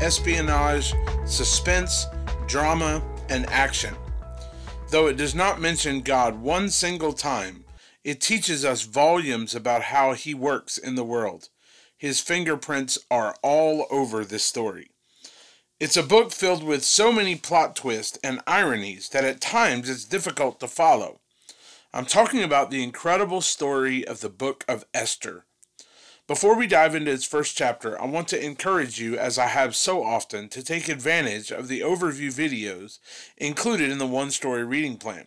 espionage, suspense, drama, and action. Though it does not mention God one single time, it teaches us volumes about how He works in the world. His fingerprints are all over this story. It's a book filled with so many plot twists and ironies that at times it's difficult to follow. I'm talking about the incredible story of the book of Esther. Before we dive into its first chapter, I want to encourage you, as I have so often, to take advantage of the overview videos included in the One Story Reading Plan.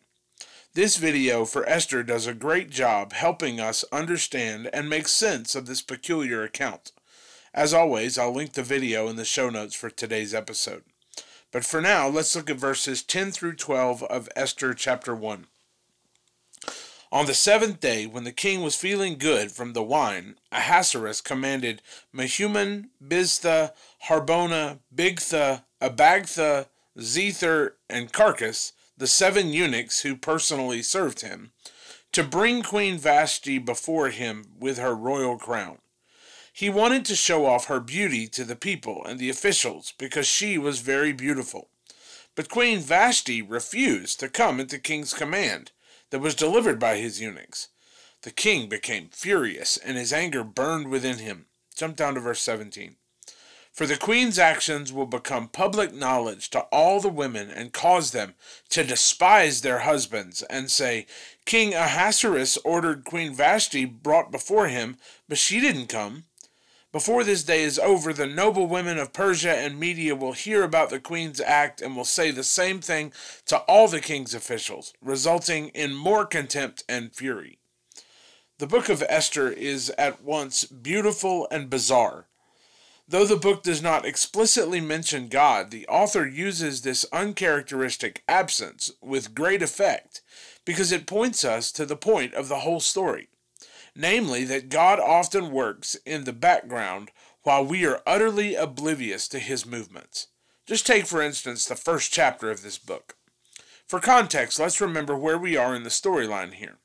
This video for Esther does a great job helping us understand and make sense of this peculiar account. As always, I'll link the video in the show notes for today's episode. But for now, let's look at verses 10 through 12 of Esther chapter 1. On the seventh day, when the king was feeling good from the wine, Ahasuerus commanded Mehuman, Biztha, Harbona, Bigtha, Abagtha, Zethar, and Carkas, the seven eunuchs who personally served him, to bring Queen Vashti before him with her royal crown. He wanted to show off her beauty to the people and the officials because she was very beautiful. But Queen Vashti refused to come at the king's command that was delivered by his eunuchs. The king became furious, and his anger burned within him. Jump down to verse 17. For the queen's actions will become public knowledge to all the women and cause them to despise their husbands and say, King Ahasuerus ordered Queen Vashti brought before him, but she didn't come. Before this day is over, the noble women of Persia and Media will hear about the queen's act and will say the same thing to all the king's officials, resulting in more contempt and fury. The book of Esther is at once beautiful and bizarre. Though the book does not explicitly mention God, the author uses this uncharacteristic absence with great effect because it points us to the point of the whole story namely, that God often works in the background while we are utterly oblivious to his movements. Just take, for instance, the first chapter of this book. For context, let's remember where we are in the storyline here.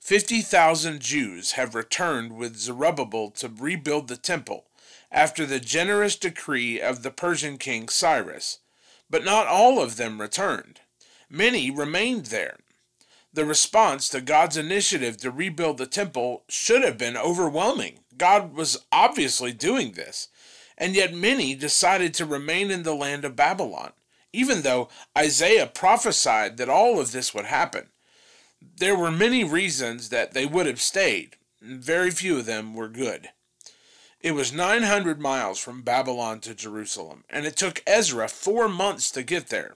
50,000 Jews have returned with Zerubbabel to rebuild the temple after the generous decree of the Persian king Cyrus, but not all of them returned. Many remained there, the response to God's initiative to rebuild the temple should have been overwhelming. God was obviously doing this. And yet many decided to remain in the land of Babylon, even though Isaiah prophesied that all of this would happen. There were many reasons that they would have stayed, and very few of them were good. It was 900 miles from Babylon to Jerusalem, and it took Ezra four months to get there.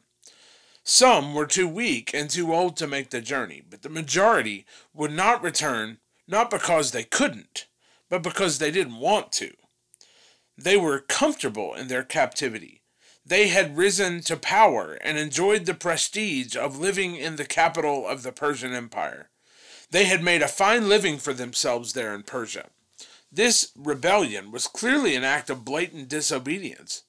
Some were too weak and too old to make the journey, but the majority would not return not because they couldn't, but because they didn't want to. They were comfortable in their captivity. They had risen to power and enjoyed the prestige of living in the capital of the Persian Empire. They had made a fine living for themselves there in Persia. This rebellion was clearly an act of blatant disobedience.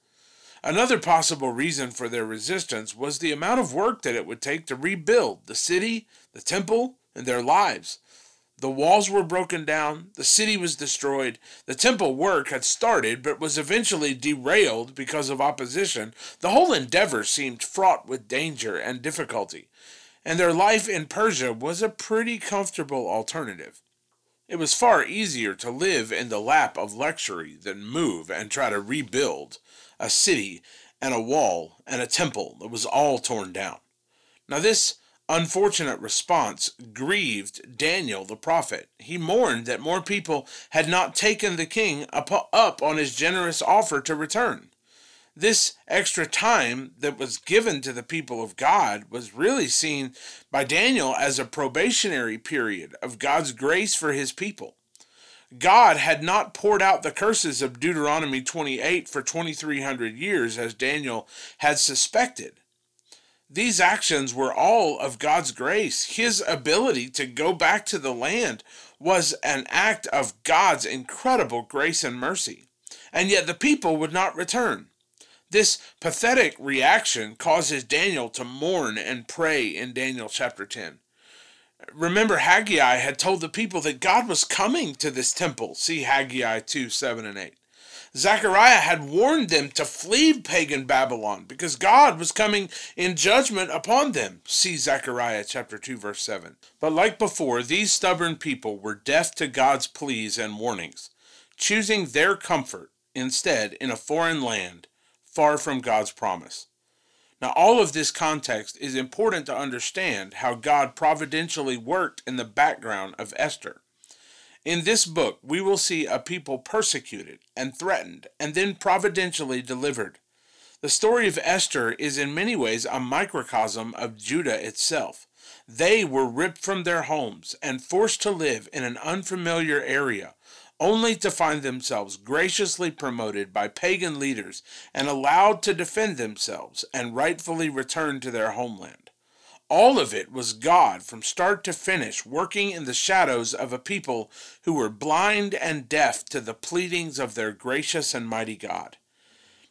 Another possible reason for their resistance was the amount of work that it would take to rebuild the city, the temple, and their lives. The walls were broken down, the city was destroyed, the temple work had started but was eventually derailed because of opposition. The whole endeavor seemed fraught with danger and difficulty, and their life in Persia was a pretty comfortable alternative. It was far easier to live in the lap of luxury than move and try to rebuild a city and a wall and a temple that was all torn down. Now, this unfortunate response grieved Daniel the prophet. He mourned that more people had not taken the king up, on his generous offer to return. This extra time that was given to the people of God was really seen by Daniel as a probationary period of God's grace for his people. God had not poured out the curses of Deuteronomy 28 for 2,300 years as Daniel had suspected. These actions were all of God's grace. His ability to go back to the land was an act of God's incredible grace and mercy. And yet the people would not return. This pathetic reaction causes Daniel to mourn and pray in Daniel chapter 10. Remember, Haggai had told the people that God was coming to this temple. See Haggai 2 7 and 8. Zechariah had warned them to flee pagan Babylon because God was coming in judgment upon them. See Zechariah chapter 2 verse 7. But like before, these stubborn people were deaf to God's pleas and warnings, choosing their comfort instead in a foreign land far from God's promise. Now, all of this context is important to understand how God providentially worked in the background of Esther. In this book, we will see a people persecuted and threatened and then providentially delivered. The story of Esther is in many ways a microcosm of Judah itself. They were ripped from their homes and forced to live in an unfamiliar area, only to find themselves graciously promoted by pagan leaders and allowed to defend themselves and rightfully return to their homeland. All of it was God from start to finish, working in the shadows of a people who were blind and deaf to the pleadings of their gracious and mighty God.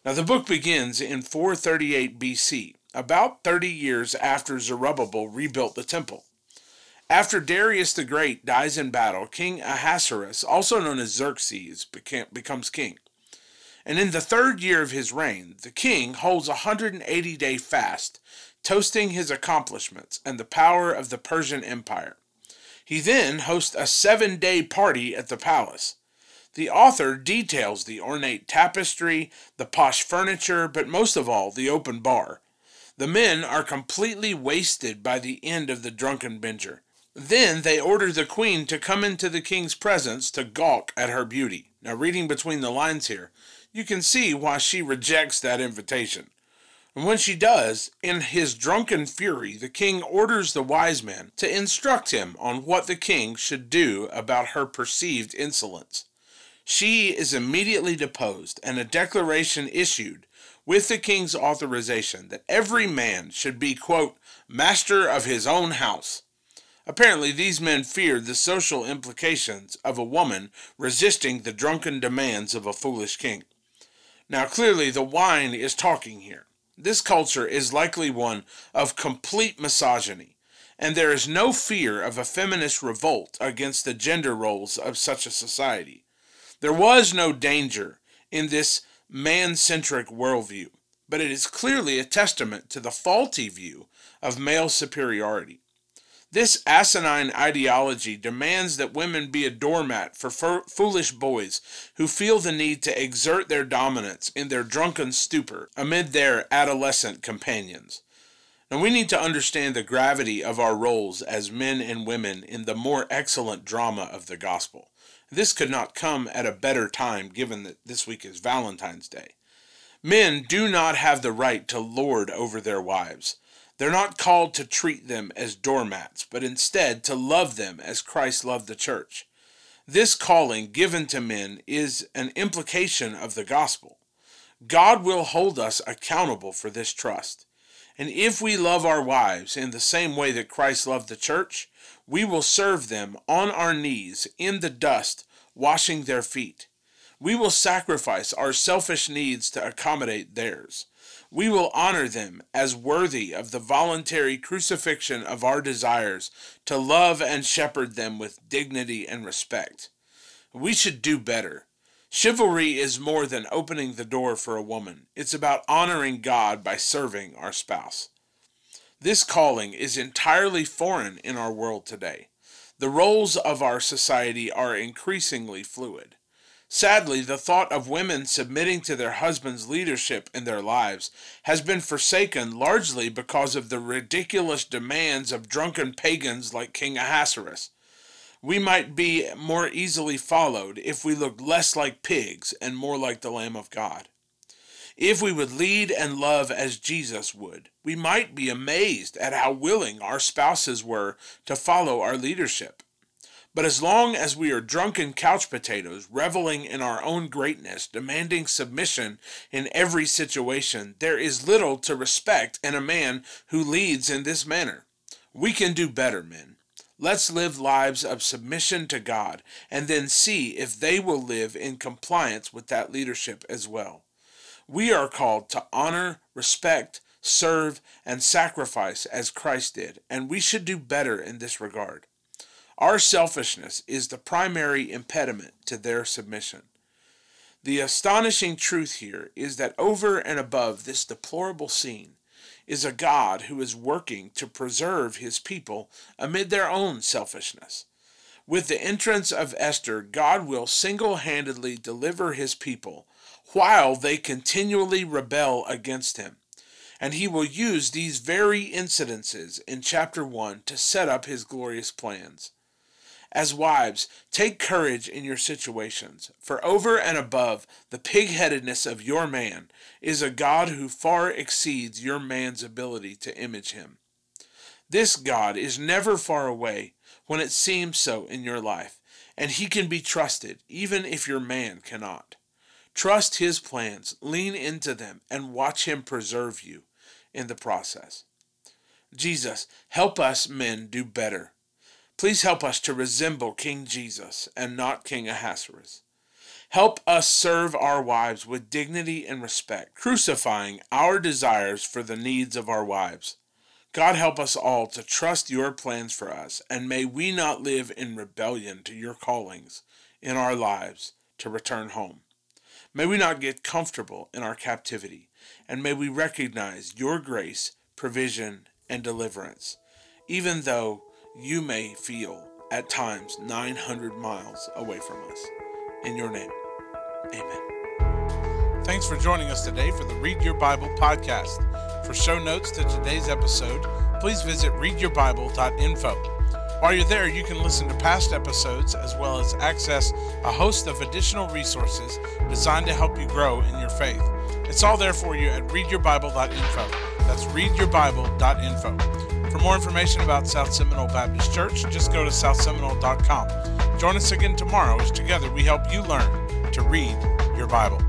Now, the book begins in 438 BC, about 30 years after Zerubbabel rebuilt the temple. After Darius the Great dies in battle, King Ahasuerus, also known as Xerxes, becomes king. And in the third year of his reign, the king holds a 180 day fast, toasting his accomplishments and the power of the Persian Empire. He then hosts a seven day party at the palace. The author details the ornate tapestry, the posh furniture, but most of all, the open bar. The men are completely wasted by the end of the drunken binger. Then they order the queen to come into the king's presence to gawk at her beauty. Now, reading between the lines here, you can see why she rejects that invitation. And when she does, in his drunken fury, the king orders the wise men to instruct him on what the king should do about her perceived insolence. She is immediately deposed, and a declaration issued with the king's authorization that every man should be, quote, master of his own house Apparently, these men feared the social implications of a woman resisting the drunken demands of a foolish king. Now, clearly, the wine is talking here. This culture is likely one of complete misogyny, and there is no fear of a feminist revolt against the gender roles of such a society. There was no danger in this man centric worldview, but it is clearly a testament to the faulty view of male superiority. This asinine ideology demands that women be a doormat for foolish boys who feel the need to exert their dominance in their drunken stupor amid their adolescent companions. Now, we need to understand the gravity of our roles as men and women in the more excellent drama of the gospel. This could not come at a better time given that this week is Valentine's Day. Men do not have the right to lord over their wives. They're not called to treat them as doormats, but instead to love them as Christ loved the church. This calling given to men is an implication of the gospel. God will hold us accountable for this trust. And if we love our wives in the same way that Christ loved the church, we will serve them on our knees in the dust, washing their feet. We will sacrifice our selfish needs to accommodate theirs we will honor them as worthy of the voluntary crucifixion of our desires to love and shepherd them with dignity and respect. We should do better. Chivalry is more than opening the door for a woman, it's about honoring God by serving our spouse. This calling is entirely foreign in our world today. The roles of our society are increasingly fluid. Sadly, the thought of women submitting to their husband's leadership in their lives has been forsaken largely because of the ridiculous demands of drunken pagans like King Ahasuerus. We might be more easily followed if we looked less like pigs and more like the Lamb of God. If we would lead and love as Jesus would, we might be amazed at how willing our spouses were to follow our leadership. But as long as we are drunken couch potatoes, reveling in our own greatness, demanding submission in every situation, there is little to respect in a man who leads in this manner. We can do better, men. Let's live lives of submission to God and then see if they will live in compliance with that leadership as well. We are called to honor, respect, serve, and sacrifice as Christ did, and we should do better in this regard. Our selfishness is the primary impediment to their submission. The astonishing truth here is that over and above this deplorable scene is a God who is working to preserve his people amid their own selfishness. With the entrance of Esther, God will single handedly deliver his people while they continually rebel against him. And he will use these very incidences in chapter 1 to set up his glorious plans. As wives, take courage in your situations, for over and above the pig headedness of your man is a God who far exceeds your man's ability to image him. This God is never far away when it seems so in your life, and he can be trusted even if your man cannot. Trust his plans, lean into them, and watch him preserve you in the process. Jesus, help us men do better Please help us to resemble King Jesus and not King Ahasuerus. Help us serve our wives with dignity and respect, crucifying our desires for the needs of our wives. God help us all to trust your plans for us, and may we not live in rebellion to your callings in our lives to return home. May we not get comfortable in our captivity, and may we recognize your grace, provision, and deliverance, even though you may feel at times 900 miles away from us. In your name, amen. Thanks for joining us today for the Read Your Bible podcast. For show notes to today's episode, please visit readyourbible.info. While you're there, you can listen to past episodes as well as access a host of additional resources designed to help you grow in your faith. It's all there for you at readyourbible.info. That's readyourbible.info. For more information about South Seminole Baptist Church, just go to southseminole.com. Join us again tomorrow as together we help you learn to read your Bible.